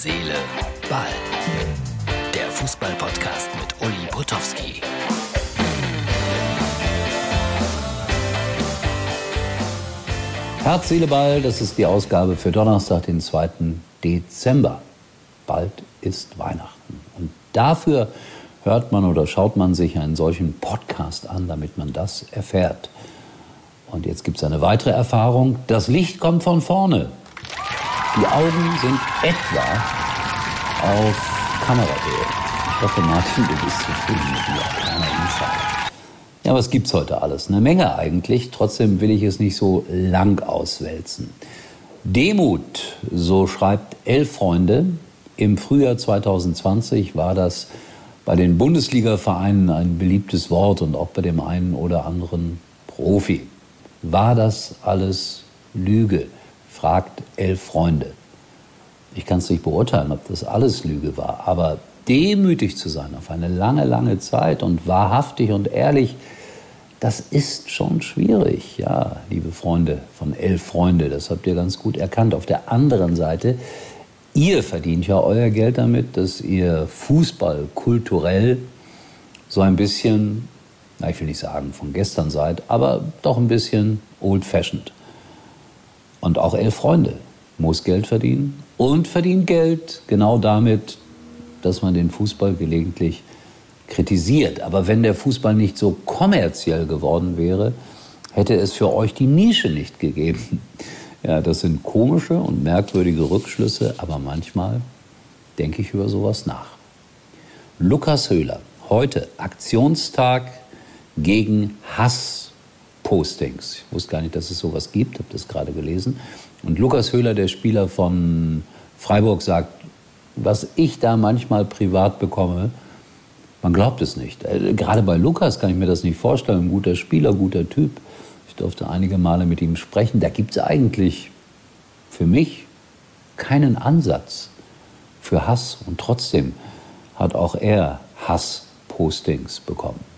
Seele, Ball. Der Fußball-Podcast mit Uli Potowski. Herz, Seele, Ball, das ist die Ausgabe für Donnerstag, den 2. Dezember. Bald ist Weihnachten. Und dafür hört man oder schaut man sich einen solchen Podcast an, damit man das erfährt. Und jetzt gibt es eine weitere Erfahrung. Das Licht kommt von vorne. Die Augen sind etwa auf Kamerahöhe. Ich hoffe, Martin, du bist zufrieden mit dir. Kleiner Insider. Ja, was gibt's heute alles? Eine Menge eigentlich. Trotzdem will ich es nicht so lang auswälzen. Demut, so schreibt Elf Freunde. Im Frühjahr 2020 war das bei den Bundesliga-Vereinen ein beliebtes Wort und auch bei dem einen oder anderen Profi. War das alles Lüge? Fragt elf Freunde. Ich kann es nicht beurteilen, ob das alles Lüge war, aber demütig zu sein auf eine lange, lange Zeit und wahrhaftig und ehrlich, das ist schon schwierig, ja, liebe Freunde von elf Freunde, das habt ihr ganz gut erkannt. Auf der anderen Seite, ihr verdient ja euer Geld damit, dass ihr Fußball kulturell so ein bisschen, na, ich will nicht sagen von gestern seid, aber doch ein bisschen old-fashioned. Und auch elf Freunde muss Geld verdienen und verdient Geld genau damit, dass man den Fußball gelegentlich kritisiert. Aber wenn der Fußball nicht so kommerziell geworden wäre, hätte es für euch die Nische nicht gegeben. Ja, das sind komische und merkwürdige Rückschlüsse, aber manchmal denke ich über sowas nach. Lukas Höhler, heute Aktionstag gegen Hass Postings. Ich wusste gar nicht, dass es sowas gibt, habe das gerade gelesen. Und Lukas Höhler, der Spieler von Freiburg, sagt, was ich da manchmal privat bekomme, man glaubt es nicht. Äh, gerade bei Lukas kann ich mir das nicht vorstellen. Ein guter Spieler, guter Typ. Ich durfte einige Male mit ihm sprechen. Da gibt es eigentlich für mich keinen Ansatz für Hass. Und trotzdem hat auch er Hass-Postings bekommen.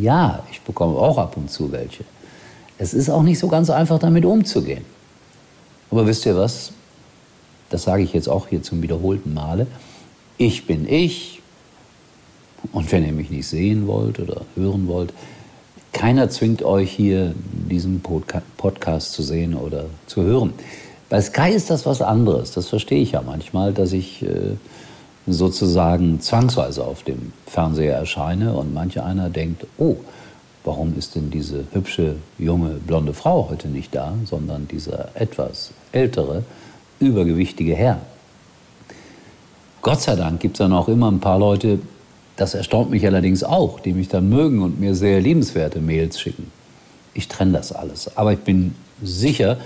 Ja, ich bekomme auch ab und zu welche. Es ist auch nicht so ganz einfach, damit umzugehen. Aber wisst ihr was? Das sage ich jetzt auch hier zum wiederholten Male. Ich bin ich. Und wenn ihr mich nicht sehen wollt oder hören wollt, keiner zwingt euch hier diesen Podcast zu sehen oder zu hören. Bei Sky ist das was anderes. Das verstehe ich ja manchmal, dass ich äh, sozusagen zwangsweise auf dem Fernseher erscheine und manch einer denkt, oh, warum ist denn diese hübsche, junge, blonde Frau heute nicht da, sondern dieser etwas ältere, übergewichtige Herr. Gott sei Dank gibt es dann auch immer ein paar Leute, das erstaunt mich allerdings auch, die mich dann mögen und mir sehr liebenswerte Mails schicken. Ich trenne das alles. Aber ich bin sicher,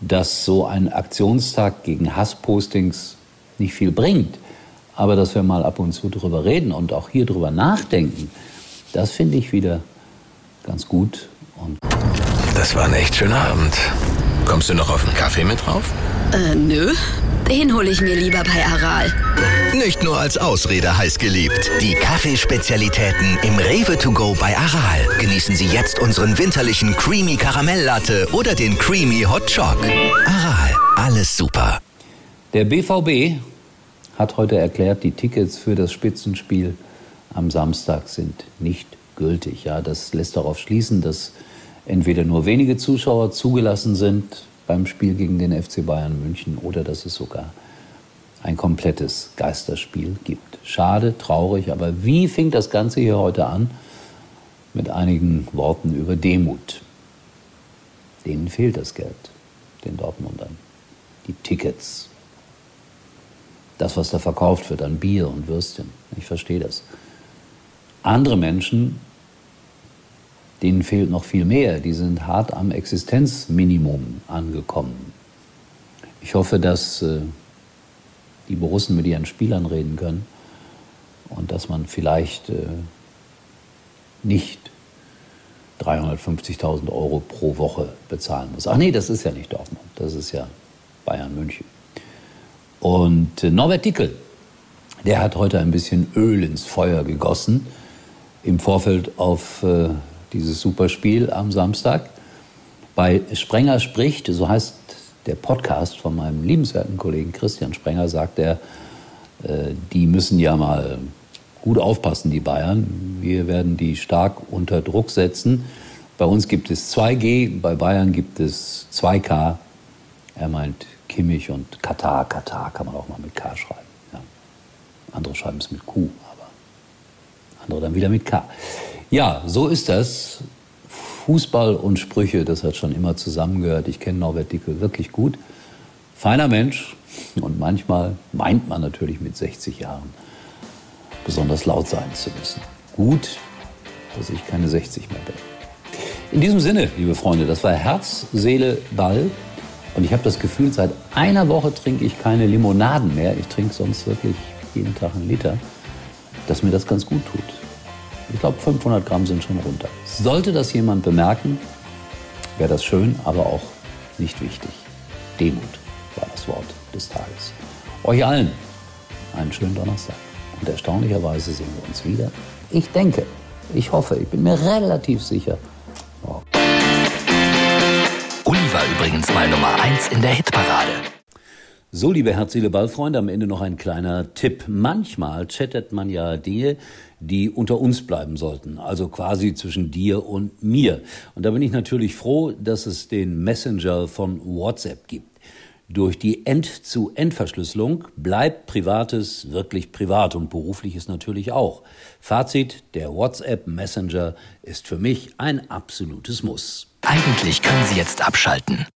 dass so ein Aktionstag gegen Hasspostings nicht viel bringt. Aber dass wir mal ab und zu drüber reden und auch hier drüber nachdenken, das finde ich wieder ganz gut. Und das war ein echt schöner Abend. Kommst du noch auf einen Kaffee mit drauf? Äh, nö. Den hole ich mir lieber bei Aral. Nicht nur als Ausrede heiß geliebt. Die Kaffeespezialitäten im Rewe to go bei Aral. Genießen Sie jetzt unseren winterlichen Creamy Karamelllatte oder den Creamy Hot Choc. Aral, alles super. Der BVB hat heute erklärt, die Tickets für das Spitzenspiel am Samstag sind nicht gültig. Ja, das lässt darauf schließen, dass entweder nur wenige Zuschauer zugelassen sind beim Spiel gegen den FC Bayern München oder dass es sogar ein komplettes Geisterspiel gibt. Schade, traurig, aber wie fing das Ganze hier heute an? Mit einigen Worten über Demut. Denen fehlt das Geld, den Dortmundern. Die Tickets das, was da verkauft wird an Bier und Würstchen. Ich verstehe das. Andere Menschen, denen fehlt noch viel mehr. Die sind hart am Existenzminimum angekommen. Ich hoffe, dass äh, die Borussen mit ihren Spielern reden können und dass man vielleicht äh, nicht 350.000 Euro pro Woche bezahlen muss. Ach nee, das ist ja nicht Dortmund, das ist ja Bayern München. Und äh, Norbert Dickel, der hat heute ein bisschen Öl ins Feuer gegossen im Vorfeld auf äh, dieses Superspiel am Samstag. Bei Sprenger spricht, so heißt der Podcast von meinem liebenswerten Kollegen Christian Sprenger sagt er, äh, die müssen ja mal gut aufpassen, die Bayern. Wir werden die stark unter Druck setzen. Bei uns gibt es 2G, bei Bayern gibt es 2K. Er meint Kimmich und Katar. Katar kann man auch mal mit K schreiben. Ja. Andere schreiben es mit Q, aber andere dann wieder mit K. Ja, so ist das. Fußball und Sprüche, das hat schon immer zusammengehört. Ich kenne Norbert Dicke wirklich gut. Feiner Mensch und manchmal meint man natürlich mit 60 Jahren besonders laut sein zu müssen. Gut, dass ich keine 60 mehr bin. In diesem Sinne, liebe Freunde, das war Herz, Seele, Ball. Und ich habe das Gefühl, seit einer Woche trinke ich keine Limonaden mehr. Ich trinke sonst wirklich jeden Tag einen Liter, dass mir das ganz gut tut. Ich glaube, 500 Gramm sind schon runter. Sollte das jemand bemerken, wäre das schön, aber auch nicht wichtig. Demut war das Wort des Tages. Euch allen einen schönen Donnerstag. Und erstaunlicherweise sehen wir uns wieder. Ich denke, ich hoffe, ich bin mir relativ sicher. War übrigens mal Nummer 1 in der Hitparade. So, liebe Herzliche Ballfreunde, am Ende noch ein kleiner Tipp. Manchmal chattet man ja Dinge, die unter uns bleiben sollten, also quasi zwischen dir und mir. Und da bin ich natürlich froh, dass es den Messenger von WhatsApp gibt. Durch die End-zu-End-Verschlüsselung bleibt Privates wirklich privat und berufliches natürlich auch. Fazit, der WhatsApp Messenger ist für mich ein absolutes Muss. Eigentlich können Sie jetzt abschalten.